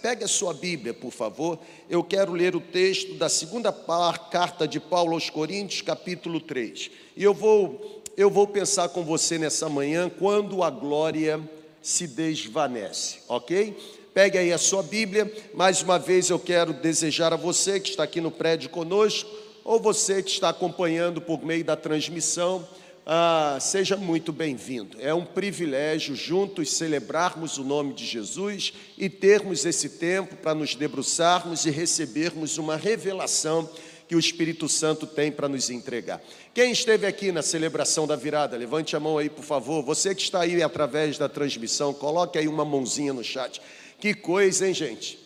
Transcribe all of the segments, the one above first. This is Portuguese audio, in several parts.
Pegue a sua Bíblia, por favor. Eu quero ler o texto da segunda carta de Paulo aos Coríntios, capítulo 3. E eu vou, eu vou pensar com você nessa manhã quando a glória se desvanece, ok? Pegue aí a sua Bíblia. Mais uma vez eu quero desejar a você que está aqui no prédio conosco, ou você que está acompanhando por meio da transmissão, ah, seja muito bem-vindo. É um privilégio juntos celebrarmos o nome de Jesus e termos esse tempo para nos debruçarmos e recebermos uma revelação que o Espírito Santo tem para nos entregar. Quem esteve aqui na celebração da virada, levante a mão aí, por favor. Você que está aí através da transmissão, coloque aí uma mãozinha no chat. Que coisa, hein, gente?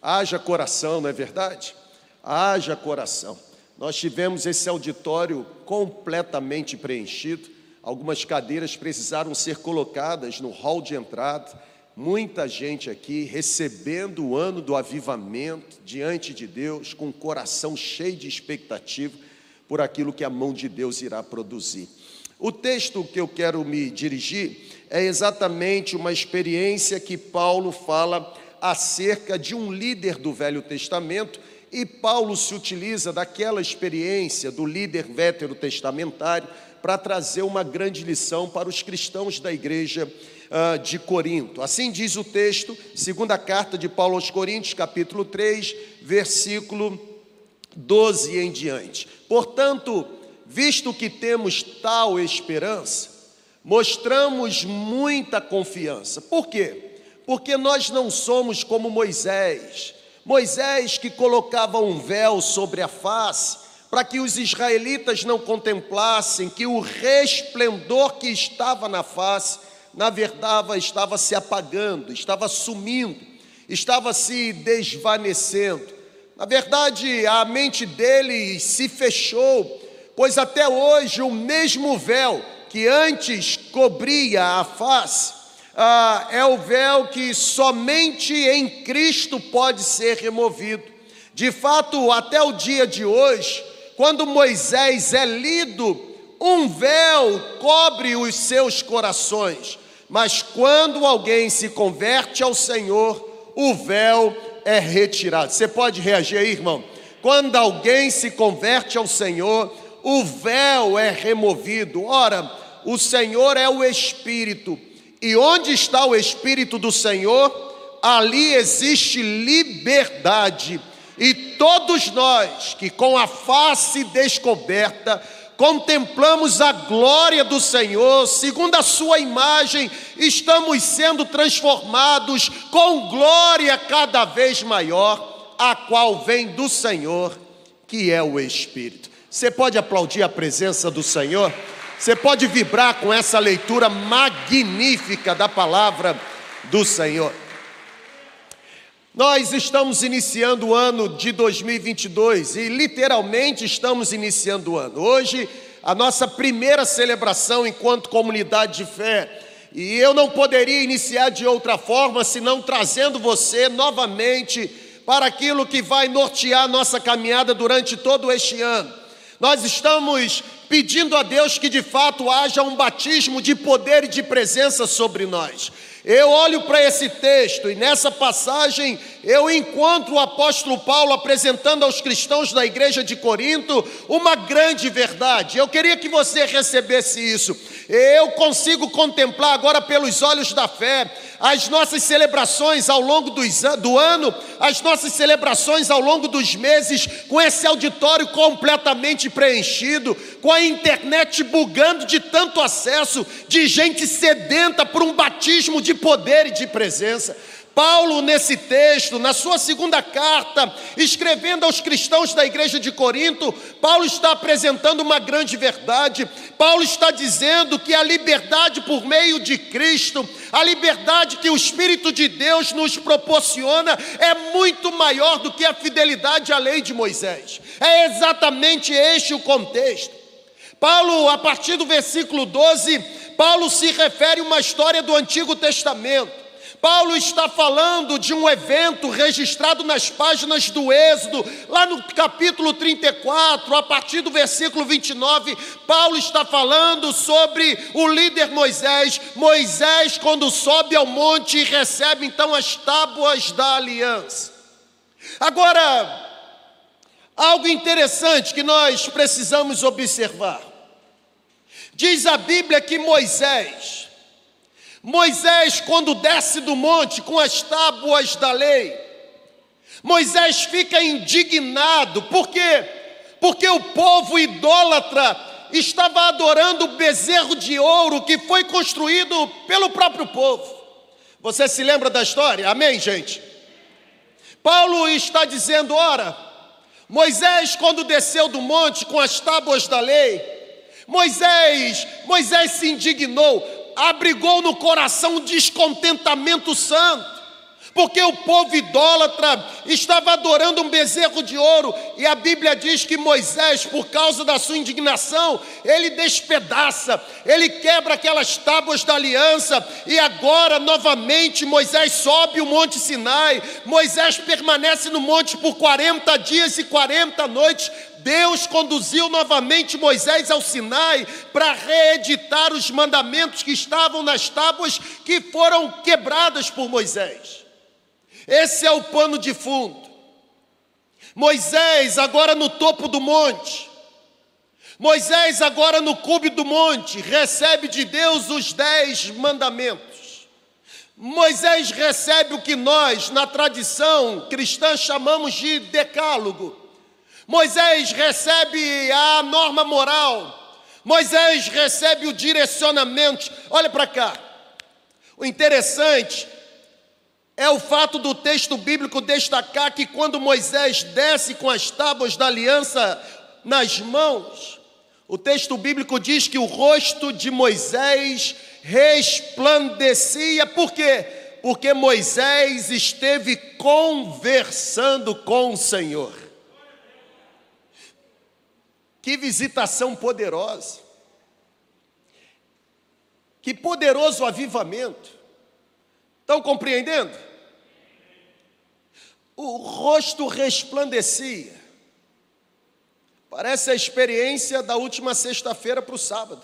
Haja coração, não é verdade? Haja coração. Nós tivemos esse auditório completamente preenchido. Algumas cadeiras precisaram ser colocadas no hall de entrada. Muita gente aqui recebendo o ano do avivamento diante de Deus, com o coração cheio de expectativa por aquilo que a mão de Deus irá produzir. O texto que eu quero me dirigir é exatamente uma experiência que Paulo fala acerca de um líder do Velho Testamento e Paulo se utiliza daquela experiência do líder veterotestamentário para trazer uma grande lição para os cristãos da igreja uh, de Corinto. Assim diz o texto, segunda carta de Paulo aos Coríntios, capítulo 3, versículo 12 em diante. Portanto, visto que temos tal esperança, mostramos muita confiança. Por quê? Porque nós não somos como Moisés Moisés que colocava um véu sobre a face, para que os israelitas não contemplassem que o resplendor que estava na face, na verdade, estava se apagando, estava sumindo, estava se desvanecendo. Na verdade, a mente dele se fechou, pois até hoje o mesmo véu que antes cobria a face, ah, é o véu que somente em Cristo pode ser removido. De fato, até o dia de hoje, quando Moisés é lido, um véu cobre os seus corações, mas quando alguém se converte ao Senhor, o véu é retirado. Você pode reagir aí, irmão? Quando alguém se converte ao Senhor, o véu é removido. Ora, o Senhor é o Espírito e onde está o Espírito do Senhor, ali existe liberdade. E todos nós que com a face descoberta contemplamos a glória do Senhor, segundo a Sua imagem, estamos sendo transformados com glória cada vez maior, a qual vem do Senhor, que é o Espírito. Você pode aplaudir a presença do Senhor? Você pode vibrar com essa leitura magnífica da palavra do Senhor. Nós estamos iniciando o ano de 2022 e literalmente estamos iniciando o ano. Hoje, a nossa primeira celebração enquanto comunidade de fé. E eu não poderia iniciar de outra forma senão trazendo você novamente para aquilo que vai nortear nossa caminhada durante todo este ano. Nós estamos pedindo a Deus que de fato haja um batismo de poder e de presença sobre nós. Eu olho para esse texto e nessa passagem eu encontro o apóstolo Paulo apresentando aos cristãos da igreja de Corinto uma grande verdade. Eu queria que você recebesse isso. Eu consigo contemplar agora pelos olhos da fé as nossas celebrações ao longo do ano, as nossas celebrações ao longo dos meses, com esse auditório completamente preenchido, com a internet bugando de tanto acesso, de gente sedenta por um batismo de poder e de presença. Paulo, nesse texto, na sua segunda carta, escrevendo aos cristãos da igreja de Corinto, Paulo está apresentando uma grande verdade. Paulo está dizendo que a liberdade por meio de Cristo, a liberdade que o Espírito de Deus nos proporciona, é muito maior do que a fidelidade à lei de Moisés. É exatamente este o contexto. Paulo, a partir do versículo 12, Paulo se refere a uma história do Antigo Testamento. Paulo está falando de um evento registrado nas páginas do Êxodo, lá no capítulo 34, a partir do versículo 29. Paulo está falando sobre o líder Moisés. Moisés, quando sobe ao monte recebe então as tábuas da aliança. Agora, algo interessante que nós precisamos observar. Diz a Bíblia que Moisés, Moisés, quando desce do monte com as tábuas da lei, Moisés fica indignado, por quê? Porque o povo idólatra estava adorando o bezerro de ouro que foi construído pelo próprio povo. Você se lembra da história? Amém, gente? Paulo está dizendo: ora, Moisés, quando desceu do monte com as tábuas da lei, Moisés, Moisés se indignou, abrigou no coração um descontentamento santo, porque o povo idólatra estava adorando um bezerro de ouro, e a Bíblia diz que Moisés, por causa da sua indignação, ele despedaça, ele quebra aquelas tábuas da aliança, e agora novamente Moisés sobe o monte Sinai, Moisés permanece no monte por 40 dias e 40 noites, Deus conduziu novamente Moisés ao Sinai para reeditar os mandamentos que estavam nas tábuas que foram quebradas por Moisés. Esse é o pano de fundo. Moisés, agora no topo do monte, Moisés, agora no cume do monte, recebe de Deus os dez mandamentos. Moisés recebe o que nós, na tradição cristã, chamamos de decálogo. Moisés recebe a norma moral, Moisés recebe o direcionamento. Olha para cá. O interessante é o fato do texto bíblico destacar que quando Moisés desce com as tábuas da aliança nas mãos, o texto bíblico diz que o rosto de Moisés resplandecia, por quê? Porque Moisés esteve conversando com o Senhor. Que visitação poderosa. Que poderoso avivamento. Estão compreendendo? O rosto resplandecia. Parece a experiência da última sexta-feira para o sábado.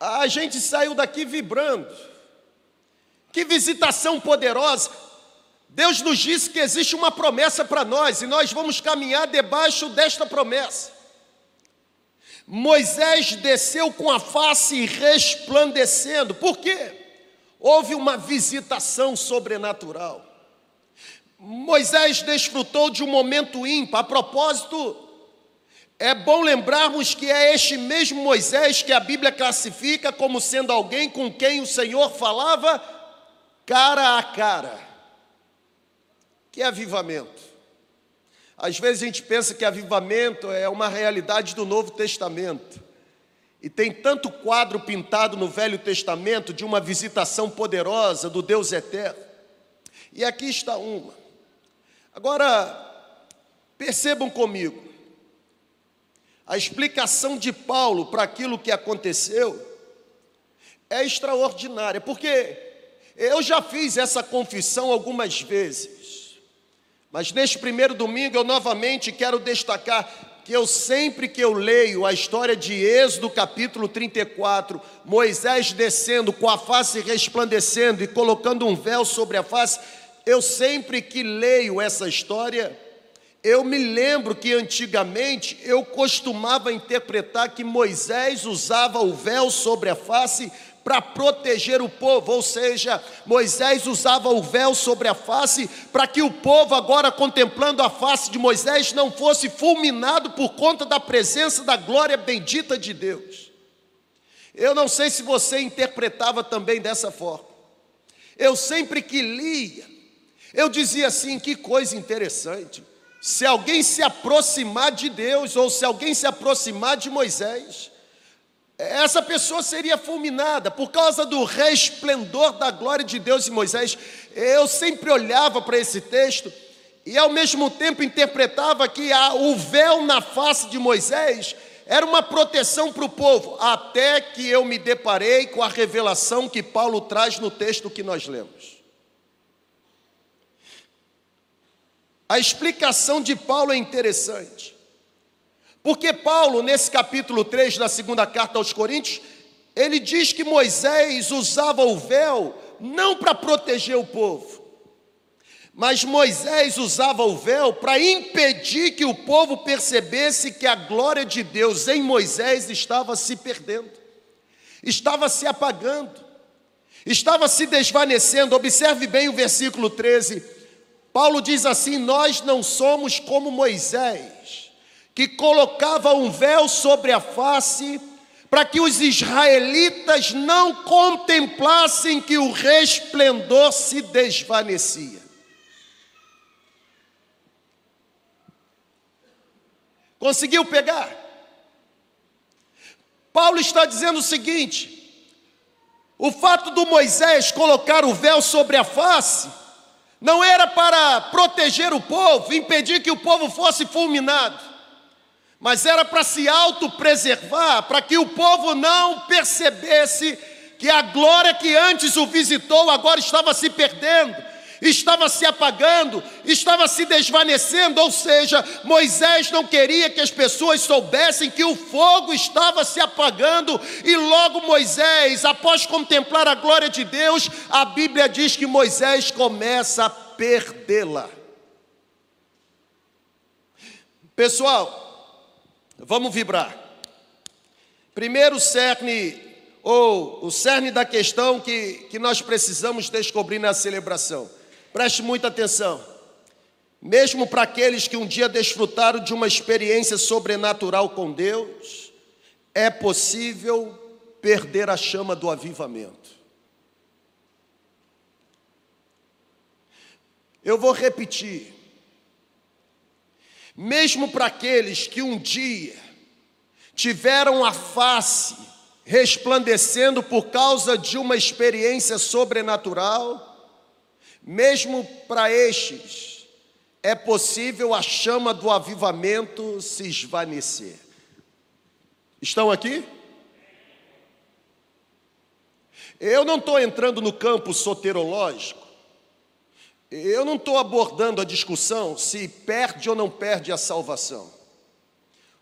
A gente saiu daqui vibrando. Que visitação poderosa. Deus nos disse que existe uma promessa para nós e nós vamos caminhar debaixo desta promessa. Moisés desceu com a face resplandecendo, por quê? Houve uma visitação sobrenatural. Moisés desfrutou de um momento ímpar. A propósito, é bom lembrarmos que é este mesmo Moisés que a Bíblia classifica como sendo alguém com quem o Senhor falava cara a cara. Que avivamento? Às vezes a gente pensa que avivamento é uma realidade do Novo Testamento. E tem tanto quadro pintado no Velho Testamento de uma visitação poderosa do Deus eterno. E aqui está uma. Agora, percebam comigo. A explicação de Paulo para aquilo que aconteceu é extraordinária, porque eu já fiz essa confissão algumas vezes. Mas neste primeiro domingo eu novamente quero destacar que eu sempre que eu leio a história de Êxodo capítulo 34, Moisés descendo com a face resplandecendo e colocando um véu sobre a face, eu sempre que leio essa história, eu me lembro que antigamente eu costumava interpretar que Moisés usava o véu sobre a face para proteger o povo, ou seja, Moisés usava o véu sobre a face para que o povo, agora contemplando a face de Moisés, não fosse fulminado por conta da presença da glória bendita de Deus. Eu não sei se você interpretava também dessa forma. Eu sempre que lia, eu dizia assim: que coisa interessante. Se alguém se aproximar de Deus, ou se alguém se aproximar de Moisés, essa pessoa seria fulminada por causa do resplendor da glória de Deus em Moisés. Eu sempre olhava para esse texto e ao mesmo tempo interpretava que o véu na face de Moisés era uma proteção para o povo, até que eu me deparei com a revelação que Paulo traz no texto que nós lemos. A explicação de Paulo é interessante, porque Paulo, nesse capítulo 3 da segunda carta aos Coríntios, ele diz que Moisés usava o véu não para proteger o povo, mas Moisés usava o véu para impedir que o povo percebesse que a glória de Deus em Moisés estava se perdendo, estava se apagando, estava se desvanecendo. Observe bem o versículo 13. Paulo diz assim: Nós não somos como Moisés, que colocava um véu sobre a face, para que os israelitas não contemplassem que o resplendor se desvanecia. Conseguiu pegar? Paulo está dizendo o seguinte: o fato do Moisés colocar o véu sobre a face não era para proteger o povo, impedir que o povo fosse fulminado, mas era para se autopreservar, para que o povo não percebesse que a glória que antes o visitou agora estava se perdendo estava se apagando, estava se desvanecendo, ou seja, Moisés não queria que as pessoas soubessem que o fogo estava se apagando, e logo Moisés, após contemplar a glória de Deus, a Bíblia diz que Moisés começa a perdê-la. Pessoal, vamos vibrar. Primeiro cerne, ou o cerne da questão que, que nós precisamos descobrir na celebração. Preste muita atenção. Mesmo para aqueles que um dia desfrutaram de uma experiência sobrenatural com Deus, é possível perder a chama do avivamento. Eu vou repetir. Mesmo para aqueles que um dia tiveram a face resplandecendo por causa de uma experiência sobrenatural, mesmo para estes, é possível a chama do avivamento se esvanecer. Estão aqui? Eu não estou entrando no campo soterológico, eu não estou abordando a discussão se perde ou não perde a salvação.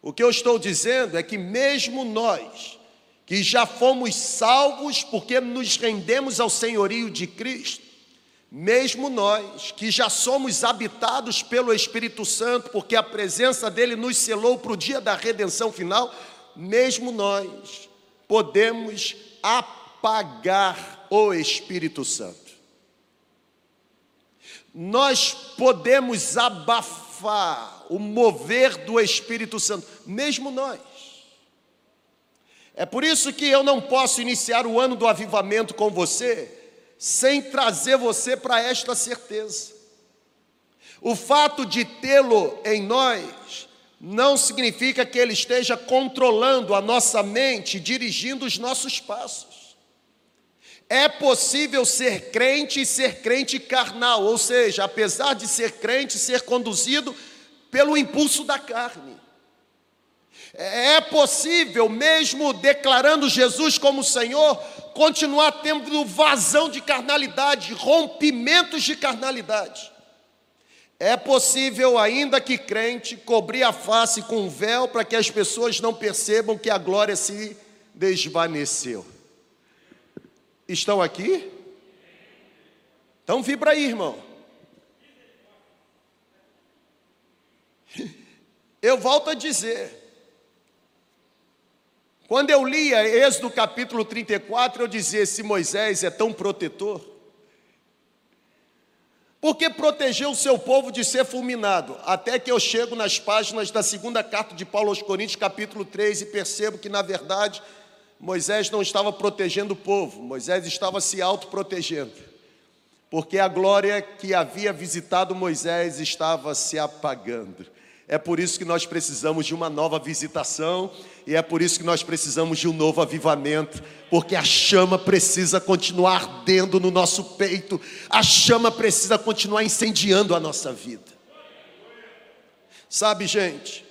O que eu estou dizendo é que, mesmo nós, que já fomos salvos porque nos rendemos ao senhorio de Cristo, mesmo nós que já somos habitados pelo Espírito Santo, porque a presença dele nos selou para o dia da redenção final, mesmo nós podemos apagar o Espírito Santo. Nós podemos abafar o mover do Espírito Santo, mesmo nós. É por isso que eu não posso iniciar o ano do avivamento com você sem trazer você para esta certeza. O fato de tê-lo em nós não significa que ele esteja controlando a nossa mente, dirigindo os nossos passos. É possível ser crente e ser crente carnal, ou seja, apesar de ser crente, ser conduzido pelo impulso da carne. É possível, mesmo declarando Jesus como Senhor, continuar tendo vazão de carnalidade, rompimentos de carnalidade. É possível, ainda que crente, cobrir a face com um véu para que as pessoas não percebam que a glória se desvaneceu. Estão aqui? Então vibra aí, irmão. Eu volto a dizer, quando eu lia Êxodo capítulo 34, eu dizia: esse Moisés é tão protetor. Porque protegeu o seu povo de ser fulminado. Até que eu chego nas páginas da segunda carta de Paulo aos Coríntios, capítulo 3, e percebo que, na verdade, Moisés não estava protegendo o povo, Moisés estava se autoprotegendo. Porque a glória que havia visitado Moisés estava se apagando. É por isso que nós precisamos de uma nova visitação e é por isso que nós precisamos de um novo avivamento, porque a chama precisa continuar ardendo no nosso peito, a chama precisa continuar incendiando a nossa vida. Sabe, gente,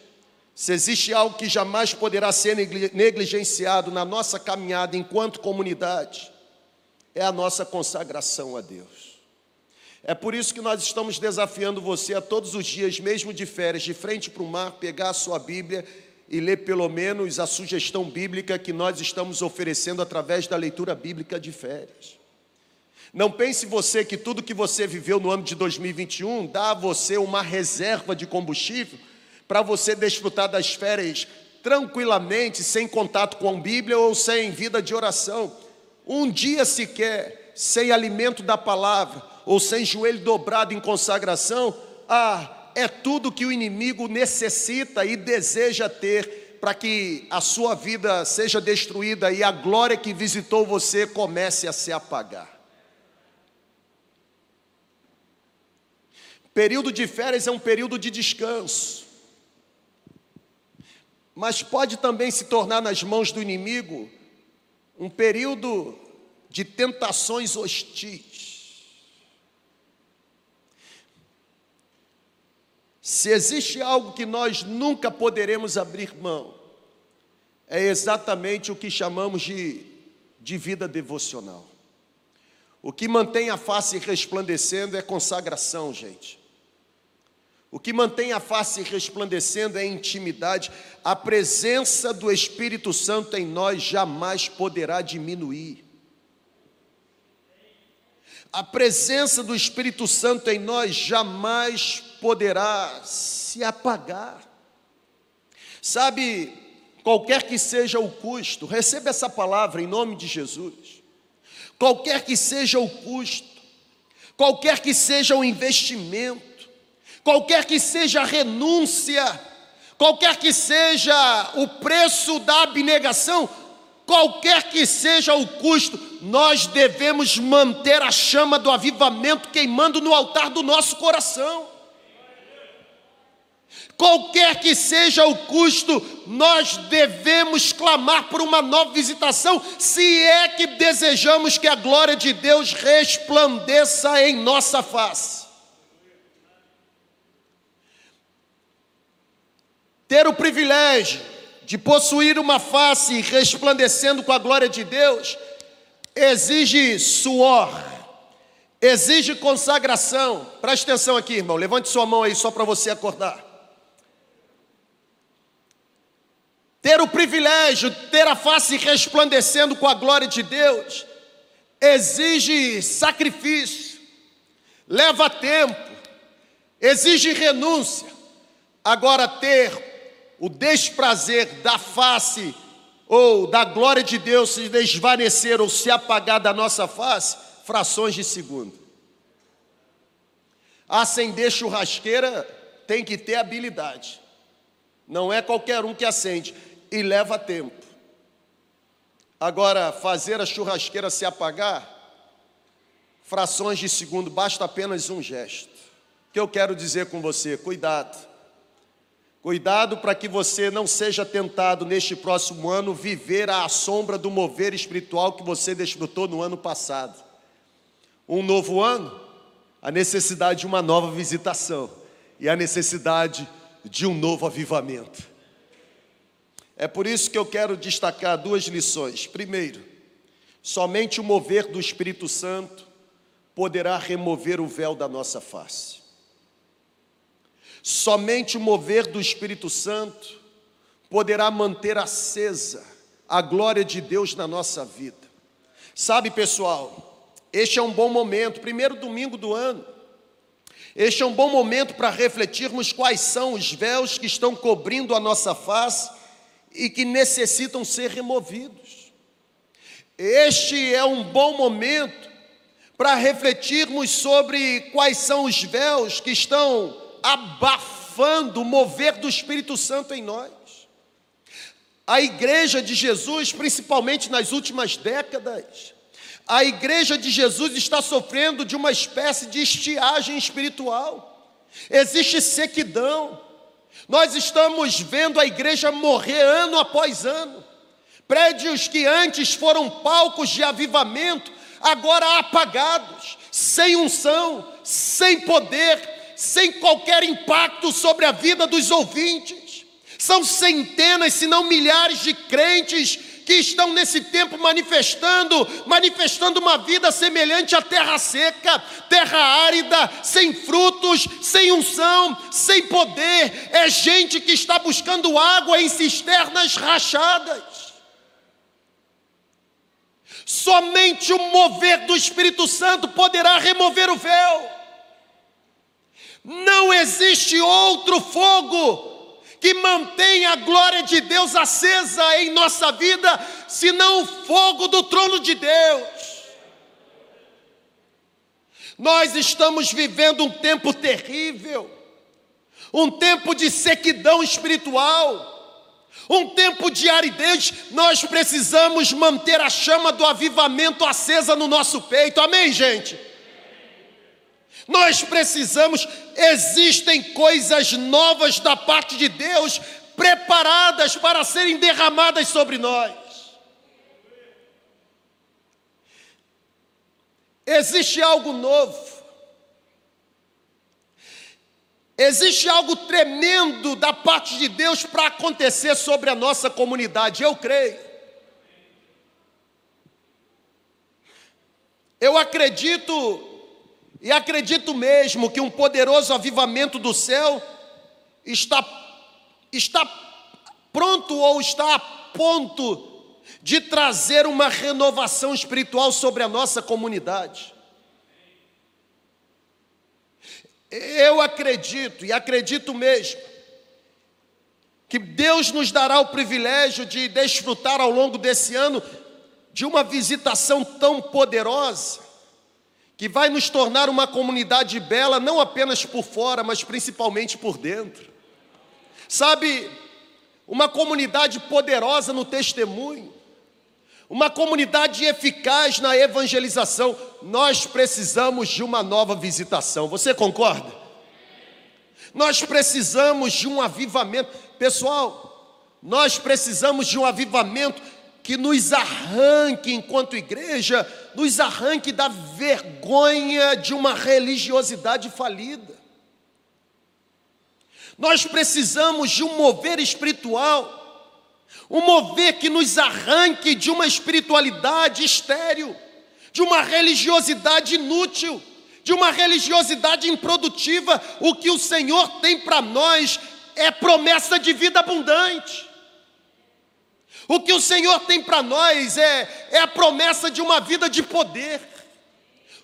Se existe algo que jamais poderá ser negligenciado na nossa caminhada enquanto comunidade, é a nossa consagração a Deus. É por isso que nós estamos desafiando você a todos os dias, mesmo de férias, de frente para o mar, pegar a sua Bíblia e ler pelo menos a sugestão bíblica que nós estamos oferecendo através da leitura bíblica de férias. Não pense você que tudo que você viveu no ano de 2021 dá a você uma reserva de combustível para você desfrutar das férias tranquilamente, sem contato com a Bíblia ou sem vida de oração. Um dia sequer sem alimento da palavra ou sem joelho dobrado em consagração, ah, é tudo que o inimigo necessita e deseja ter para que a sua vida seja destruída e a glória que visitou você comece a se apagar. Período de férias é um período de descanso, mas pode também se tornar nas mãos do inimigo um período de tentações hostis. Se existe algo que nós nunca poderemos abrir mão, é exatamente o que chamamos de, de vida devocional. O que mantém a face resplandecendo é consagração, gente. O que mantém a face resplandecendo é intimidade. A presença do Espírito Santo em nós jamais poderá diminuir. A presença do Espírito Santo em nós jamais poderá se apagar. Sabe, qualquer que seja o custo, receba essa palavra em nome de Jesus. Qualquer que seja o custo, qualquer que seja o investimento, qualquer que seja a renúncia, qualquer que seja o preço da abnegação, qualquer que seja o custo, nós devemos manter a chama do avivamento queimando no altar do nosso coração. Qualquer que seja o custo, nós devemos clamar por uma nova visitação, se é que desejamos que a glória de Deus resplandeça em nossa face. ter o privilégio de possuir uma face resplandecendo com a glória de Deus, exige suor, exige consagração. Preste atenção aqui, irmão, levante sua mão aí só para você acordar. Ter o privilégio ter a face resplandecendo com a glória de Deus, exige sacrifício, leva tempo, exige renúncia. Agora, ter o desprazer da face ou da glória de Deus se desvanecer ou se apagar da nossa face, frações de segundo. Acender churrasqueira tem que ter habilidade. Não é qualquer um que acende e leva tempo. Agora, fazer a churrasqueira se apagar, frações de segundo, basta apenas um gesto. O que eu quero dizer com você? Cuidado. Cuidado para que você não seja tentado neste próximo ano viver à sombra do mover espiritual que você desfrutou no ano passado. Um novo ano, a necessidade de uma nova visitação e a necessidade de um novo avivamento. É por isso que eu quero destacar duas lições. Primeiro, somente o mover do Espírito Santo poderá remover o véu da nossa face. Somente o mover do Espírito Santo poderá manter acesa a glória de Deus na nossa vida. Sabe, pessoal, este é um bom momento, primeiro domingo do ano. Este é um bom momento para refletirmos quais são os véus que estão cobrindo a nossa face e que necessitam ser removidos. Este é um bom momento para refletirmos sobre quais são os véus que estão abafando o mover do Espírito Santo em nós. A igreja de Jesus, principalmente nas últimas décadas, a igreja de Jesus está sofrendo de uma espécie de estiagem espiritual. Existe sequidão. Nós estamos vendo a igreja morrer ano após ano. Prédios que antes foram palcos de avivamento, agora apagados, sem unção, sem poder, sem qualquer impacto sobre a vida dos ouvintes. São centenas, se não milhares de crentes que estão nesse tempo manifestando, manifestando uma vida semelhante à terra seca, terra árida, sem frutos, sem unção, sem poder. É gente que está buscando água em cisternas rachadas. Somente o mover do Espírito Santo poderá remover o véu. Não existe outro fogo que mantém a glória de Deus acesa em nossa vida, senão o fogo do trono de Deus. Nós estamos vivendo um tempo terrível, um tempo de sequidão espiritual, um tempo de aridez. Nós precisamos manter a chama do avivamento acesa no nosso peito, amém, gente? Nós precisamos, existem coisas novas da parte de Deus preparadas para serem derramadas sobre nós. Existe algo novo. Existe algo tremendo da parte de Deus para acontecer sobre a nossa comunidade, eu creio. Eu acredito e acredito mesmo que um poderoso avivamento do céu está, está pronto ou está a ponto de trazer uma renovação espiritual sobre a nossa comunidade. Eu acredito, e acredito mesmo, que Deus nos dará o privilégio de desfrutar ao longo desse ano de uma visitação tão poderosa que vai nos tornar uma comunidade bela, não apenas por fora, mas principalmente por dentro. Sabe, uma comunidade poderosa no testemunho, uma comunidade eficaz na evangelização. Nós precisamos de uma nova visitação, você concorda? Nós precisamos de um avivamento. Pessoal, nós precisamos de um avivamento que nos arranque, enquanto igreja, nos arranque da vergonha de uma religiosidade falida. Nós precisamos de um mover espiritual, um mover que nos arranque de uma espiritualidade estéril, de uma religiosidade inútil, de uma religiosidade improdutiva. O que o Senhor tem para nós é promessa de vida abundante. O que o Senhor tem para nós é, é a promessa de uma vida de poder.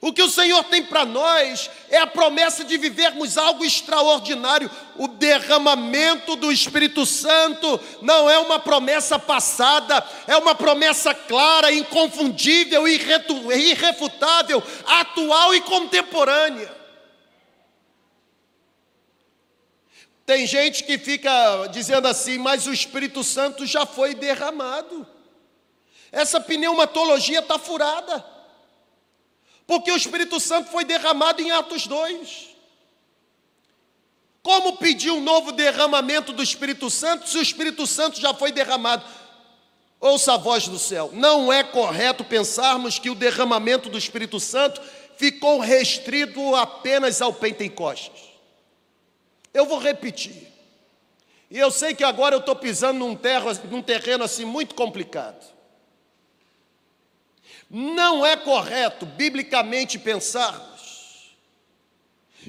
O que o Senhor tem para nós é a promessa de vivermos algo extraordinário. O derramamento do Espírito Santo não é uma promessa passada, é uma promessa clara, inconfundível, irrefutável, atual e contemporânea. Tem gente que fica dizendo assim, mas o Espírito Santo já foi derramado. Essa pneumatologia está furada. Porque o Espírito Santo foi derramado em Atos 2. Como pedir um novo derramamento do Espírito Santo se o Espírito Santo já foi derramado? Ouça a voz do céu. Não é correto pensarmos que o derramamento do Espírito Santo ficou restrito apenas ao Pentecostes. Eu vou repetir. E eu sei que agora eu estou pisando num, terro, num terreno assim muito complicado. Não é correto, biblicamente, pensarmos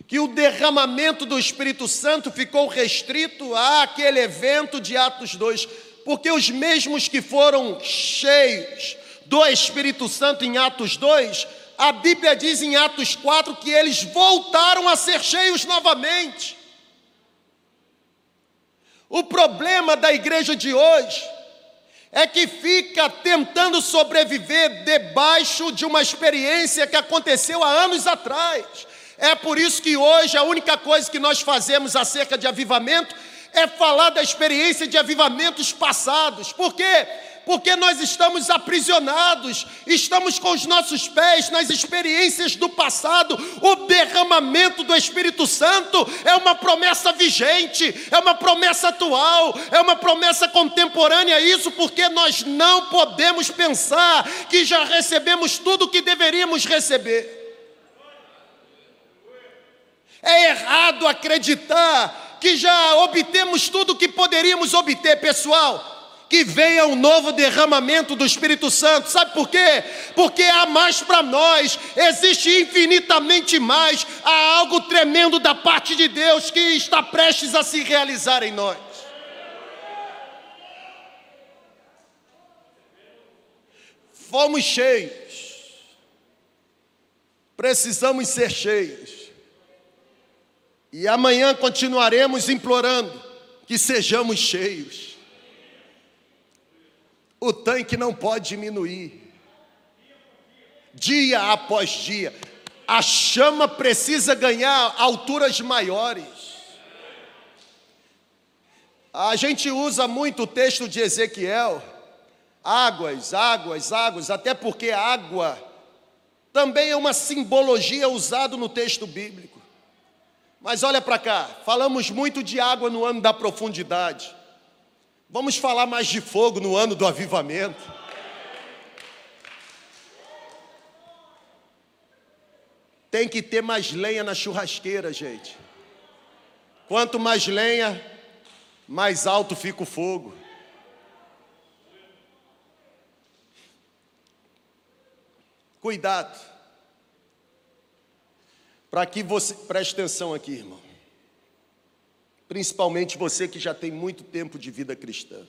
que o derramamento do Espírito Santo ficou restrito àquele evento de Atos 2, porque os mesmos que foram cheios do Espírito Santo em Atos 2, a Bíblia diz em Atos 4 que eles voltaram a ser cheios novamente. O problema da igreja de hoje é que fica tentando sobreviver debaixo de uma experiência que aconteceu há anos atrás. É por isso que hoje a única coisa que nós fazemos acerca de avivamento é falar da experiência de avivamentos passados. Por quê? Porque nós estamos aprisionados, estamos com os nossos pés nas experiências do passado. O derramamento do Espírito Santo é uma promessa vigente, é uma promessa atual, é uma promessa contemporânea. Isso porque nós não podemos pensar que já recebemos tudo o que deveríamos receber. É errado acreditar que já obtemos tudo o que poderíamos obter, pessoal que venha um novo derramamento do Espírito Santo. Sabe por quê? Porque há mais para nós, existe infinitamente mais, há algo tremendo da parte de Deus que está prestes a se realizar em nós. Fomos cheios, precisamos ser cheios, e amanhã continuaremos implorando que sejamos cheios o tanque não pode diminuir. Dia após dia, a chama precisa ganhar alturas maiores. A gente usa muito o texto de Ezequiel, águas, águas, águas, até porque água também é uma simbologia usada no texto bíblico. Mas olha para cá, falamos muito de água no ano da profundidade. Vamos falar mais de fogo no ano do avivamento. Tem que ter mais lenha na churrasqueira, gente. Quanto mais lenha, mais alto fica o fogo. Cuidado. Para que você preste atenção aqui, irmão principalmente você que já tem muito tempo de vida cristã.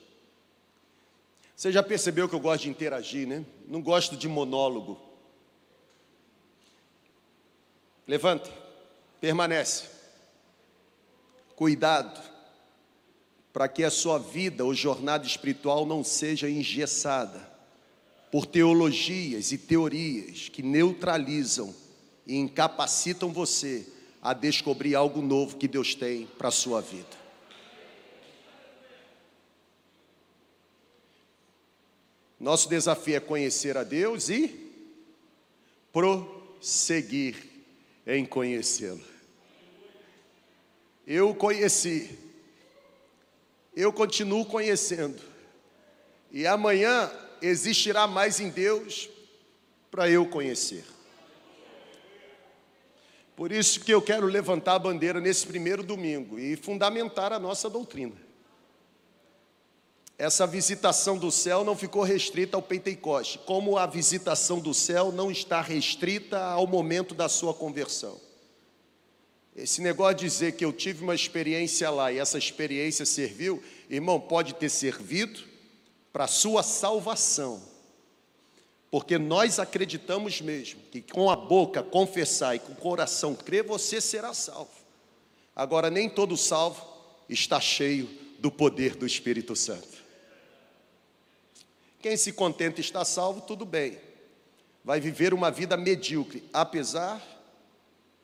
Você já percebeu que eu gosto de interagir, né? Não gosto de monólogo. Levanta, permanece. Cuidado, para que a sua vida ou jornada espiritual não seja engessada por teologias e teorias que neutralizam e incapacitam você a descobrir algo novo que Deus tem para a sua vida. Nosso desafio é conhecer a Deus e prosseguir em conhecê-lo. Eu conheci, eu continuo conhecendo, e amanhã existirá mais em Deus para eu conhecer. Por isso que eu quero levantar a bandeira nesse primeiro domingo e fundamentar a nossa doutrina. Essa visitação do céu não ficou restrita ao Pentecoste, como a visitação do céu não está restrita ao momento da sua conversão. Esse negócio de dizer que eu tive uma experiência lá e essa experiência serviu, irmão, pode ter servido para a sua salvação, porque nós acreditamos mesmo que com a boca confessar e com o coração crer, você será salvo. Agora, nem todo salvo está cheio do poder do Espírito Santo. Quem se contenta está salvo, tudo bem. Vai viver uma vida medíocre, apesar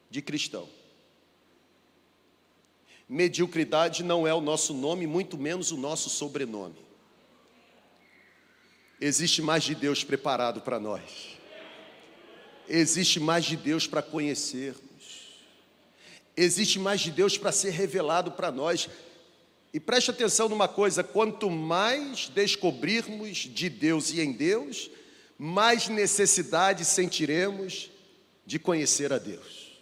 de cristão. Mediocridade não é o nosso nome, muito menos o nosso sobrenome. Existe mais de Deus preparado para nós. Existe mais de Deus para conhecermos. Existe mais de Deus para ser revelado para nós. E preste atenção numa coisa: quanto mais descobrirmos de Deus e em Deus, mais necessidade sentiremos de conhecer a Deus.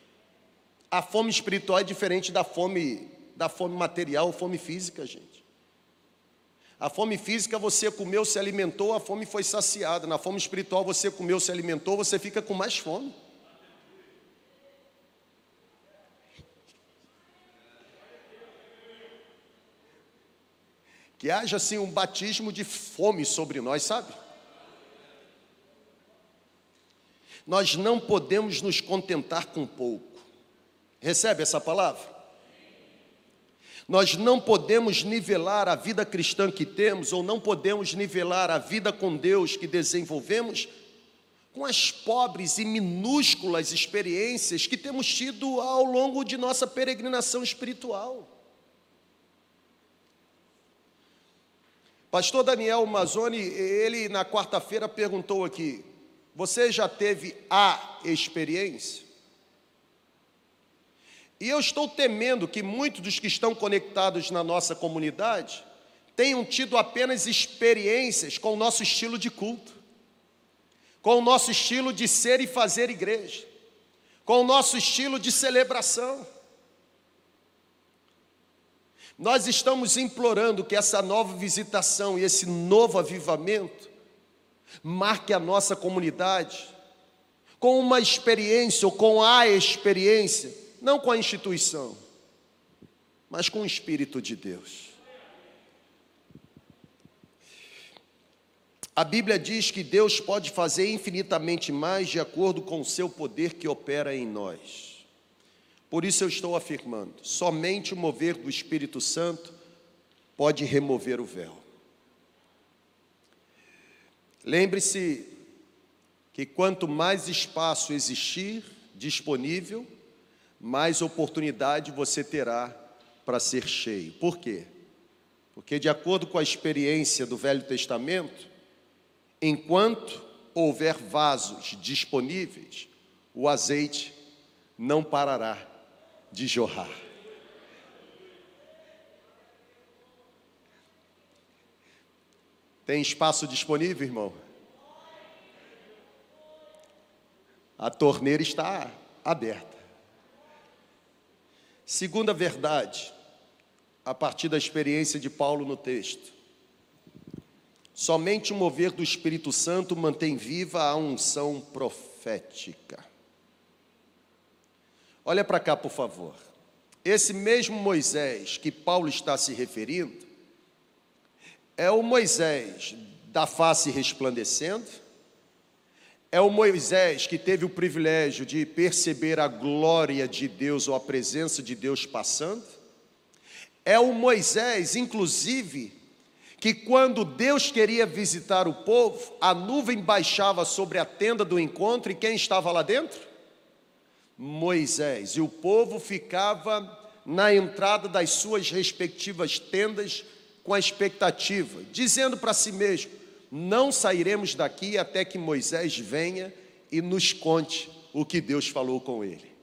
A fome espiritual é diferente da fome, da fome material ou fome física, gente. A fome física você comeu, se alimentou, a fome foi saciada. Na fome espiritual você comeu, se alimentou, você fica com mais fome. Que haja assim um batismo de fome sobre nós, sabe? Nós não podemos nos contentar com pouco. Recebe essa palavra? Nós não podemos nivelar a vida cristã que temos, ou não podemos nivelar a vida com Deus que desenvolvemos, com as pobres e minúsculas experiências que temos tido ao longo de nossa peregrinação espiritual. Pastor Daniel Mazzoni, ele na quarta-feira perguntou aqui: Você já teve a experiência? E eu estou temendo que muitos dos que estão conectados na nossa comunidade tenham tido apenas experiências com o nosso estilo de culto, com o nosso estilo de ser e fazer igreja, com o nosso estilo de celebração. Nós estamos implorando que essa nova visitação e esse novo avivamento marque a nossa comunidade com uma experiência ou com a experiência, não com a instituição, mas com o Espírito de Deus. A Bíblia diz que Deus pode fazer infinitamente mais de acordo com o seu poder que opera em nós. Por isso eu estou afirmando: somente o mover do Espírito Santo pode remover o véu. Lembre-se que quanto mais espaço existir disponível, mais oportunidade você terá para ser cheio. Por quê? Porque, de acordo com a experiência do Velho Testamento, enquanto houver vasos disponíveis, o azeite não parará de jorrar. Tem espaço disponível, irmão? A torneira está aberta. Segunda verdade, a partir da experiência de Paulo no texto. Somente o mover do Espírito Santo mantém viva a unção profética. Olha para cá, por favor. Esse mesmo Moisés que Paulo está se referindo é o Moisés da face resplandecendo, é o Moisés que teve o privilégio de perceber a glória de Deus ou a presença de Deus passando, é o Moisés, inclusive, que quando Deus queria visitar o povo, a nuvem baixava sobre a tenda do encontro e quem estava lá dentro? Moisés. E o povo ficava na entrada das suas respectivas tendas com a expectativa, dizendo para si mesmo: não sairemos daqui até que Moisés venha e nos conte o que Deus falou com ele.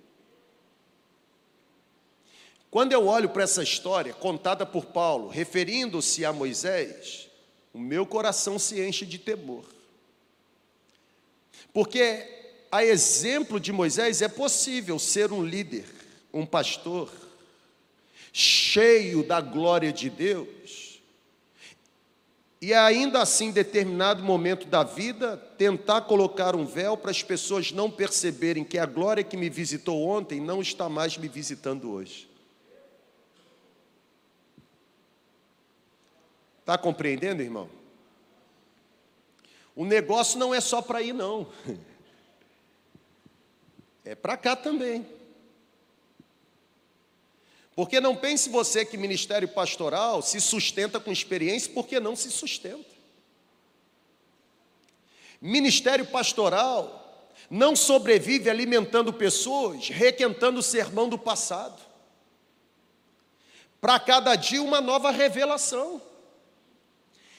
Quando eu olho para essa história contada por Paulo, referindo-se a Moisés, o meu coração se enche de temor. Porque, a exemplo de Moisés, é possível ser um líder, um pastor, cheio da glória de Deus, e ainda assim, em determinado momento da vida, tentar colocar um véu para as pessoas não perceberem que a glória que me visitou ontem não está mais me visitando hoje. Está compreendendo, irmão? O negócio não é só para ir, não. É para cá também. Porque não pense você que ministério pastoral se sustenta com experiência, porque não se sustenta. Ministério pastoral não sobrevive alimentando pessoas, requentando o sermão do passado. Para cada dia uma nova revelação.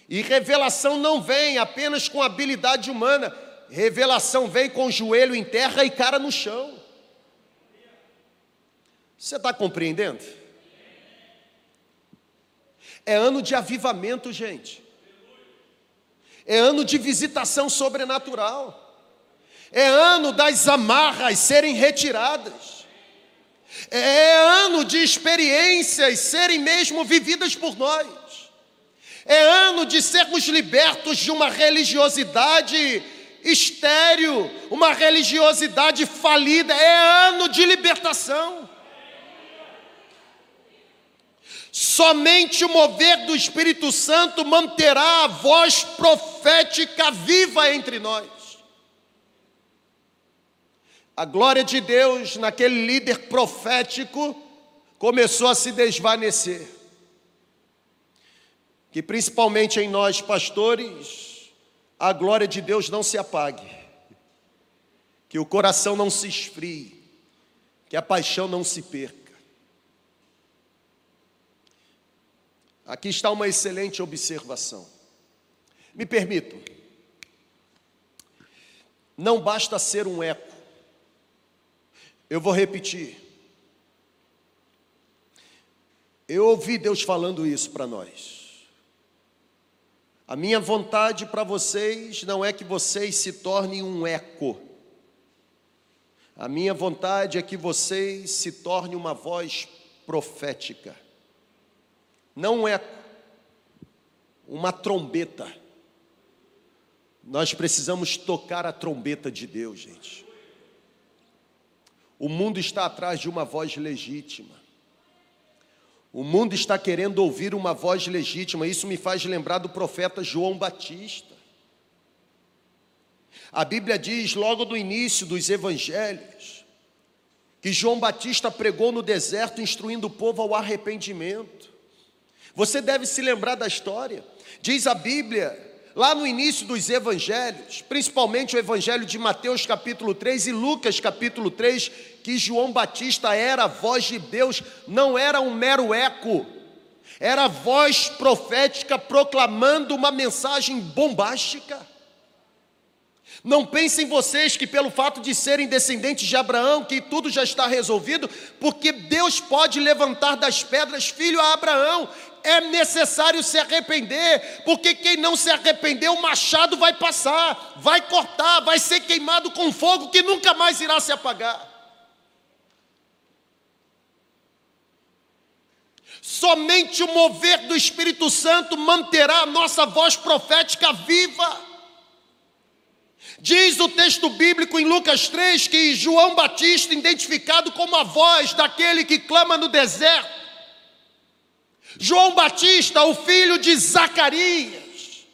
E revelação não vem apenas com habilidade humana, revelação vem com joelho em terra e cara no chão. Você está compreendendo? É ano de avivamento, gente. É ano de visitação sobrenatural. É ano das amarras serem retiradas. É ano de experiências serem mesmo vividas por nós. É ano de sermos libertos de uma religiosidade estéril, uma religiosidade falida. É ano de libertação. Somente o mover do Espírito Santo manterá a voz profética viva entre nós. A glória de Deus naquele líder profético começou a se desvanecer que principalmente em nós pastores, a glória de Deus não se apague, que o coração não se esfrie, que a paixão não se perca. Aqui está uma excelente observação. Me permitam, não basta ser um eco, eu vou repetir. Eu ouvi Deus falando isso para nós. A minha vontade para vocês não é que vocês se tornem um eco. A minha vontade é que vocês se tornem uma voz profética. Não é uma trombeta. Nós precisamos tocar a trombeta de Deus, gente. O mundo está atrás de uma voz legítima. O mundo está querendo ouvir uma voz legítima. Isso me faz lembrar do profeta João Batista. A Bíblia diz, logo no início dos evangelhos, que João Batista pregou no deserto, instruindo o povo ao arrependimento. Você deve se lembrar da história. Diz a Bíblia, lá no início dos evangelhos, principalmente o evangelho de Mateus capítulo 3 e Lucas capítulo 3, que João Batista era a voz de Deus, não era um mero eco, era a voz profética proclamando uma mensagem bombástica. Não pensem vocês que pelo fato de serem descendentes de Abraão, que tudo já está resolvido, porque Deus pode levantar das pedras filho a Abraão. É necessário se arrepender, porque quem não se arrepender, o machado vai passar, vai cortar, vai ser queimado com fogo que nunca mais irá se apagar. Somente o mover do Espírito Santo manterá a nossa voz profética viva. Diz o texto bíblico em Lucas 3 que João Batista, identificado como a voz daquele que clama no deserto, João Batista, o filho de Zacarias,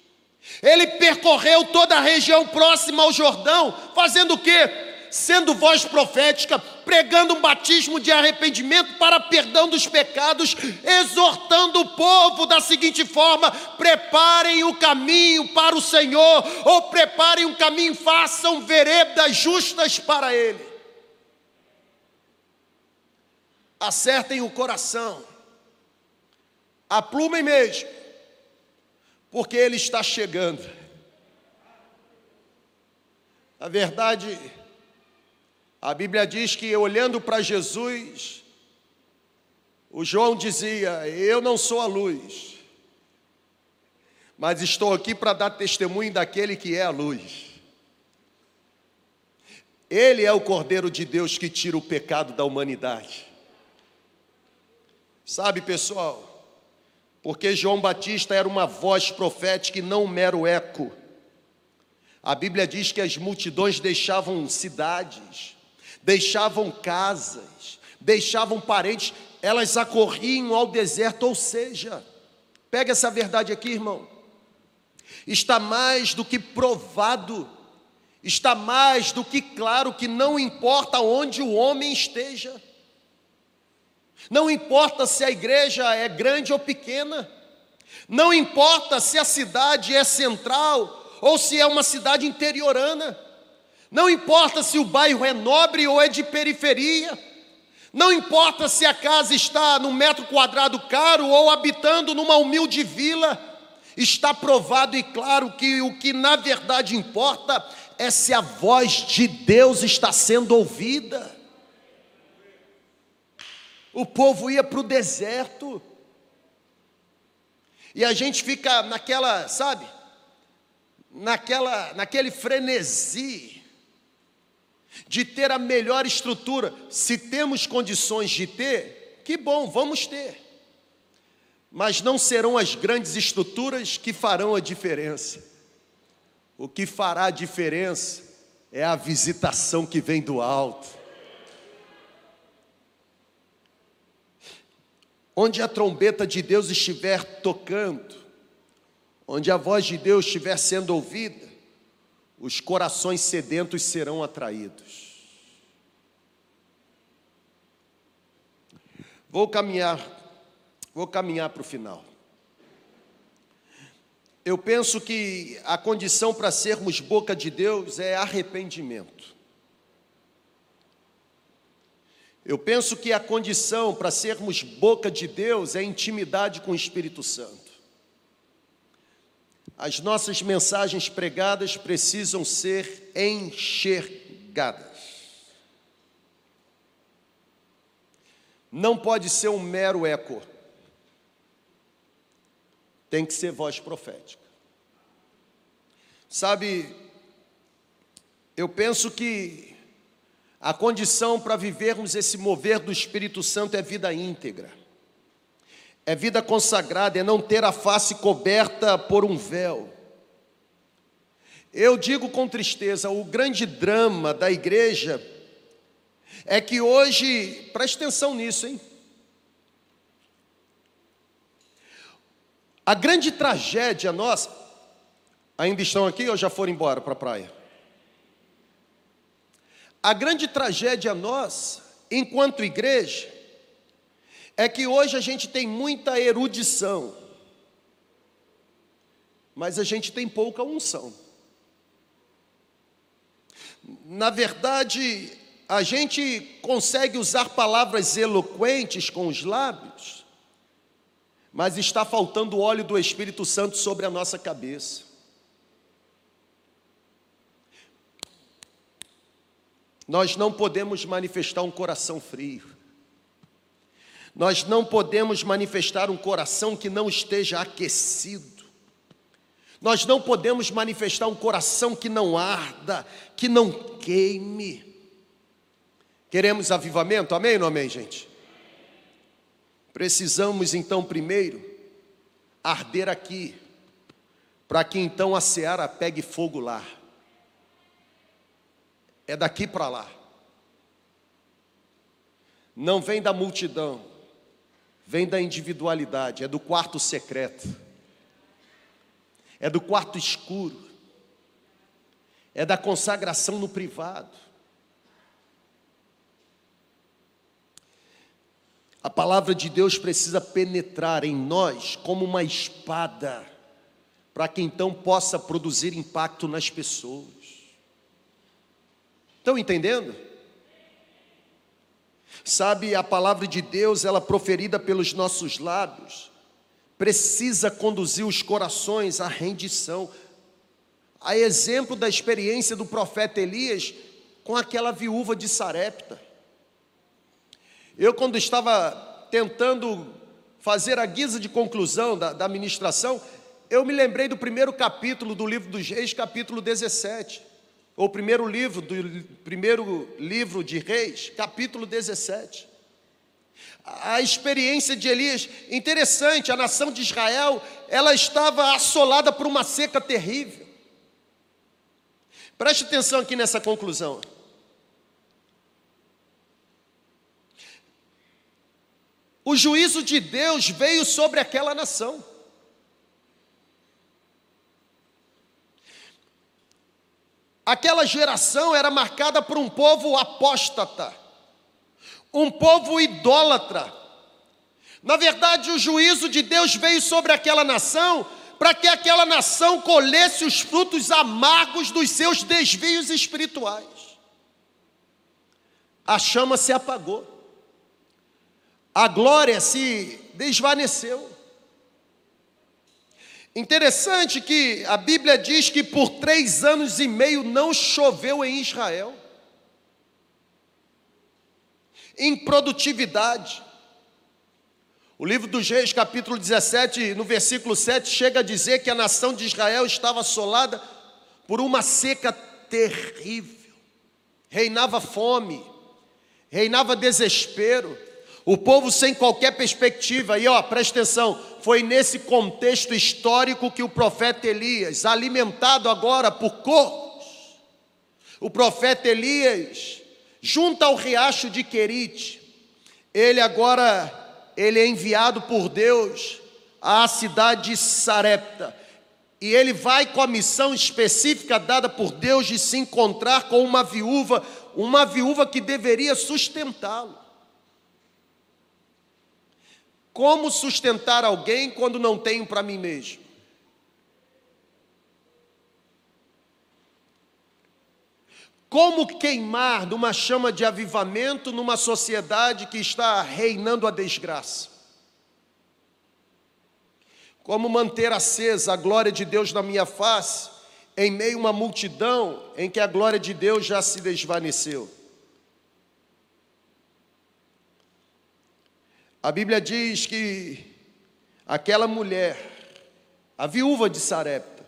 ele percorreu toda a região próxima ao Jordão, fazendo o quê? sendo voz profética, pregando um batismo de arrependimento para perdão dos pecados, exortando o povo da seguinte forma: preparem o caminho para o Senhor, ou preparem um caminho, façam veredas justas para Ele. Acertem o coração, aplumem mesmo, porque Ele está chegando. A verdade a Bíblia diz que olhando para Jesus, o João dizia: Eu não sou a luz, mas estou aqui para dar testemunho daquele que é a luz. Ele é o Cordeiro de Deus que tira o pecado da humanidade. Sabe, pessoal, porque João Batista era uma voz profética e não um mero eco. A Bíblia diz que as multidões deixavam cidades, deixavam casas, deixavam parentes, elas acorriam ao deserto, ou seja, pega essa verdade aqui, irmão. Está mais do que provado, está mais do que claro que não importa onde o homem esteja, não importa se a igreja é grande ou pequena, não importa se a cidade é central ou se é uma cidade interiorana, não importa se o bairro é nobre ou é de periferia. Não importa se a casa está num metro quadrado caro ou habitando numa humilde vila. Está provado e claro que o que na verdade importa é se a voz de Deus está sendo ouvida. O povo ia para o deserto. E a gente fica naquela, sabe? Naquela, naquele frenesi de ter a melhor estrutura. Se temos condições de ter, que bom, vamos ter. Mas não serão as grandes estruturas que farão a diferença. O que fará a diferença é a visitação que vem do alto. Onde a trombeta de Deus estiver tocando, onde a voz de Deus estiver sendo ouvida, os corações sedentos serão atraídos. Vou caminhar, vou caminhar para o final. Eu penso que a condição para sermos boca de Deus é arrependimento. Eu penso que a condição para sermos boca de Deus é intimidade com o Espírito Santo. As nossas mensagens pregadas precisam ser enxergadas. Não pode ser um mero eco. Tem que ser voz profética. Sabe, eu penso que a condição para vivermos esse mover do Espírito Santo é vida íntegra é vida consagrada, é não ter a face coberta por um véu. Eu digo com tristeza, o grande drama da igreja é que hoje, preste atenção nisso, hein? A grande tragédia nossa, ainda estão aqui ou já foram embora para a praia? A grande tragédia nossa, enquanto igreja, é que hoje a gente tem muita erudição, mas a gente tem pouca unção. Na verdade, a gente consegue usar palavras eloquentes com os lábios, mas está faltando o óleo do Espírito Santo sobre a nossa cabeça. Nós não podemos manifestar um coração frio. Nós não podemos manifestar um coração que não esteja aquecido. Nós não podemos manifestar um coração que não arda, que não queime. Queremos avivamento? Amém ou não amém, gente? Precisamos então primeiro arder aqui, para que então a seara pegue fogo lá. É daqui para lá. Não vem da multidão, vem da individualidade, é do quarto secreto, é do quarto escuro, é da consagração no privado. A palavra de Deus precisa penetrar em nós como uma espada, para que então possa produzir impacto nas pessoas. Estão entendendo? Sabe, a palavra de Deus, ela proferida pelos nossos lábios, precisa conduzir os corações à rendição. A exemplo da experiência do profeta Elias com aquela viúva de Sarepta. Eu, quando estava tentando fazer a guisa de conclusão da, da ministração, eu me lembrei do primeiro capítulo do livro dos Reis, capítulo 17. Ou primeiro livro do primeiro livro de Reis, capítulo 17. A experiência de Elias, interessante, a nação de Israel, ela estava assolada por uma seca terrível. Preste atenção aqui nessa conclusão. O juízo de Deus veio sobre aquela nação. Aquela geração era marcada por um povo apóstata, um povo idólatra. Na verdade, o juízo de Deus veio sobre aquela nação para que aquela nação colhesse os frutos amargos dos seus desvios espirituais. A chama se apagou a glória se desvaneceu. Interessante que a Bíblia diz que por três anos e meio não choveu em Israel. Improdutividade. O livro dos Reis, capítulo 17, no versículo 7, chega a dizer que a nação de Israel estava assolada por uma seca terrível. Reinava fome, reinava desespero o povo sem qualquer perspectiva, e ó, presta atenção, foi nesse contexto histórico que o profeta Elias, alimentado agora por corvos, o profeta Elias, junto ao riacho de Querite, ele agora, ele é enviado por Deus à cidade de Sarepta, e ele vai com a missão específica dada por Deus de se encontrar com uma viúva, uma viúva que deveria sustentá-lo. Como sustentar alguém quando não tenho para mim mesmo? Como queimar numa chama de avivamento numa sociedade que está reinando a desgraça? Como manter acesa a glória de Deus na minha face em meio a uma multidão em que a glória de Deus já se desvaneceu? A Bíblia diz que aquela mulher, a viúva de Sarepta,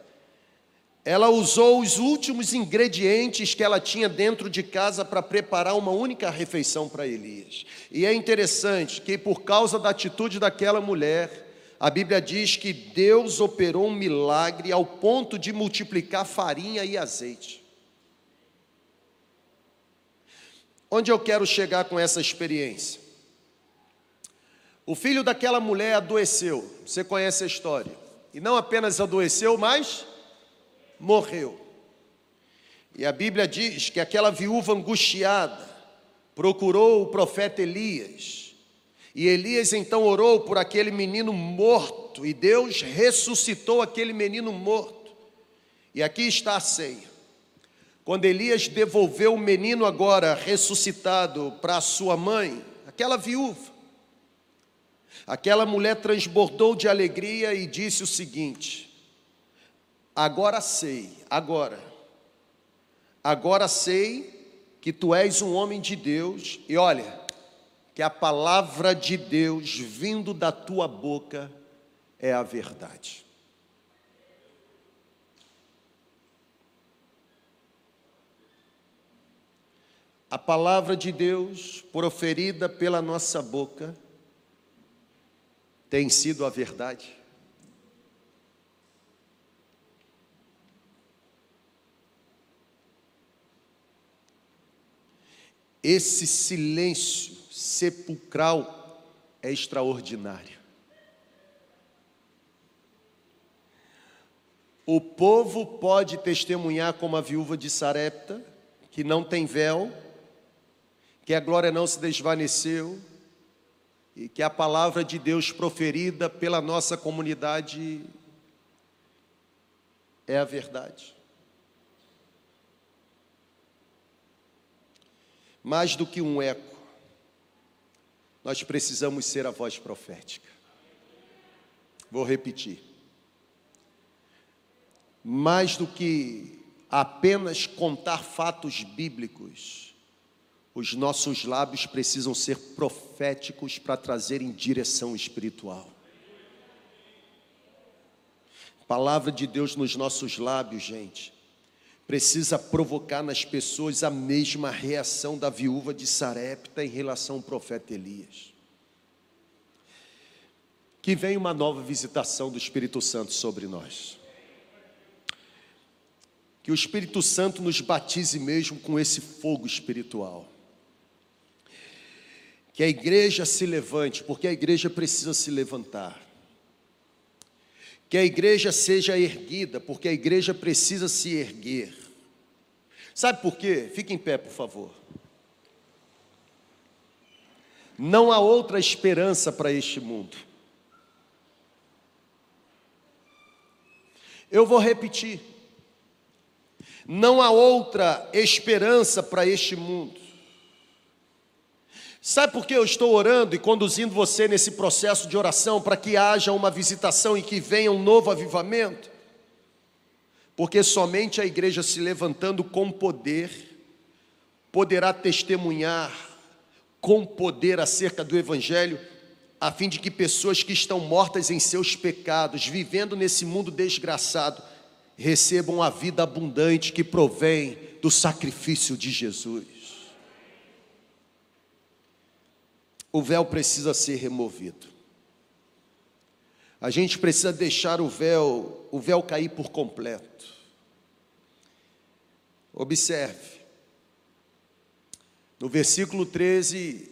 ela usou os últimos ingredientes que ela tinha dentro de casa para preparar uma única refeição para Elias. E é interessante que, por causa da atitude daquela mulher, a Bíblia diz que Deus operou um milagre ao ponto de multiplicar farinha e azeite. Onde eu quero chegar com essa experiência? O filho daquela mulher adoeceu, você conhece a história. E não apenas adoeceu, mas morreu. E a Bíblia diz que aquela viúva angustiada procurou o profeta Elias. E Elias então orou por aquele menino morto, e Deus ressuscitou aquele menino morto. E aqui está a ceia. Quando Elias devolveu o menino agora ressuscitado para sua mãe, aquela viúva, aquela mulher transbordou de alegria e disse o seguinte: Agora sei, agora, agora sei que tu és um homem de Deus, e olha, que a palavra de Deus vindo da tua boca é a verdade. A palavra de Deus proferida pela nossa boca tem sido a verdade. Esse silêncio sepulcral é extraordinário. O povo pode testemunhar como a viúva de Sarepta, que não tem véu, que a glória não se desvaneceu e que a palavra de Deus proferida pela nossa comunidade é a verdade. Mais do que um eco, nós precisamos ser a voz profética. Vou repetir. Mais do que apenas contar fatos bíblicos, os nossos lábios precisam ser proféticos para trazerem direção espiritual. Palavra de Deus nos nossos lábios, gente, precisa provocar nas pessoas a mesma reação da viúva de Sarepta em relação ao profeta Elias. Que venha uma nova visitação do Espírito Santo sobre nós. Que o Espírito Santo nos batize mesmo com esse fogo espiritual. Que a igreja se levante, porque a igreja precisa se levantar. Que a igreja seja erguida, porque a igreja precisa se erguer. Sabe por quê? Fique em pé, por favor. Não há outra esperança para este mundo. Eu vou repetir. Não há outra esperança para este mundo. Sabe por que eu estou orando e conduzindo você nesse processo de oração para que haja uma visitação e que venha um novo avivamento? porque somente a igreja se levantando com poder poderá testemunhar com poder acerca do Evangelho, a fim de que pessoas que estão mortas em seus pecados, vivendo nesse mundo desgraçado, recebam a vida abundante que provém do sacrifício de Jesus. O véu precisa ser removido. A gente precisa deixar o véu, o véu cair por completo. Observe. No versículo 13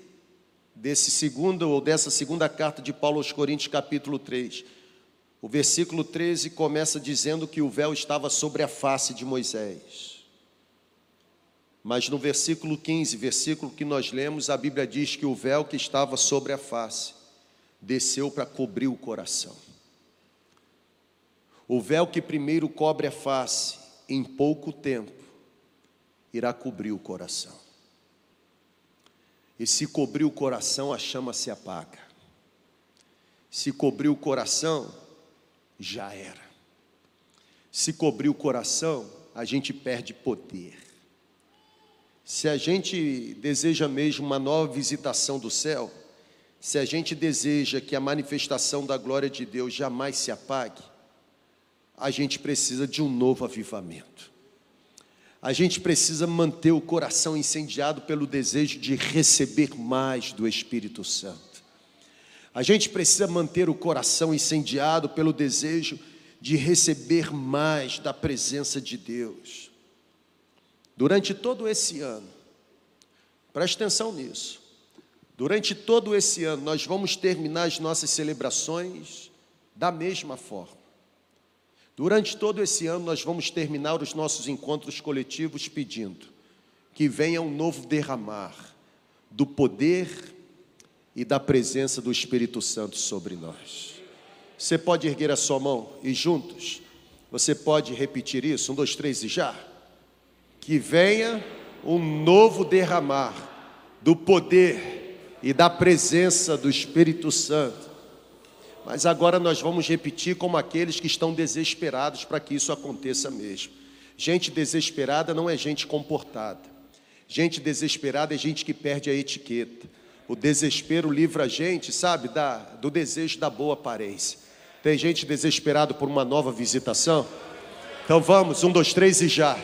desse segundo ou dessa segunda carta de Paulo aos Coríntios, capítulo 3. O versículo 13 começa dizendo que o véu estava sobre a face de Moisés. Mas no versículo 15, versículo que nós lemos, a Bíblia diz que o véu que estava sobre a face desceu para cobrir o coração. O véu que primeiro cobre a face, em pouco tempo, irá cobrir o coração. E se cobrir o coração, a chama se apaga. Se cobrir o coração, já era. Se cobrir o coração, a gente perde poder. Se a gente deseja mesmo uma nova visitação do céu, se a gente deseja que a manifestação da glória de Deus jamais se apague, a gente precisa de um novo avivamento. A gente precisa manter o coração incendiado pelo desejo de receber mais do Espírito Santo. A gente precisa manter o coração incendiado pelo desejo de receber mais da presença de Deus. Durante todo esse ano, preste atenção nisso. Durante todo esse ano, nós vamos terminar as nossas celebrações da mesma forma. Durante todo esse ano, nós vamos terminar os nossos encontros coletivos pedindo que venha um novo derramar do poder e da presença do Espírito Santo sobre nós. Você pode erguer a sua mão e juntos, você pode repetir isso? Um, dois, três e já. Que venha um novo derramar do poder e da presença do Espírito Santo. Mas agora nós vamos repetir como aqueles que estão desesperados para que isso aconteça mesmo. Gente desesperada não é gente comportada. Gente desesperada é gente que perde a etiqueta. O desespero livra a gente, sabe, da, do desejo da boa aparência. Tem gente desesperado por uma nova visitação? Então vamos, um, dois, três e já.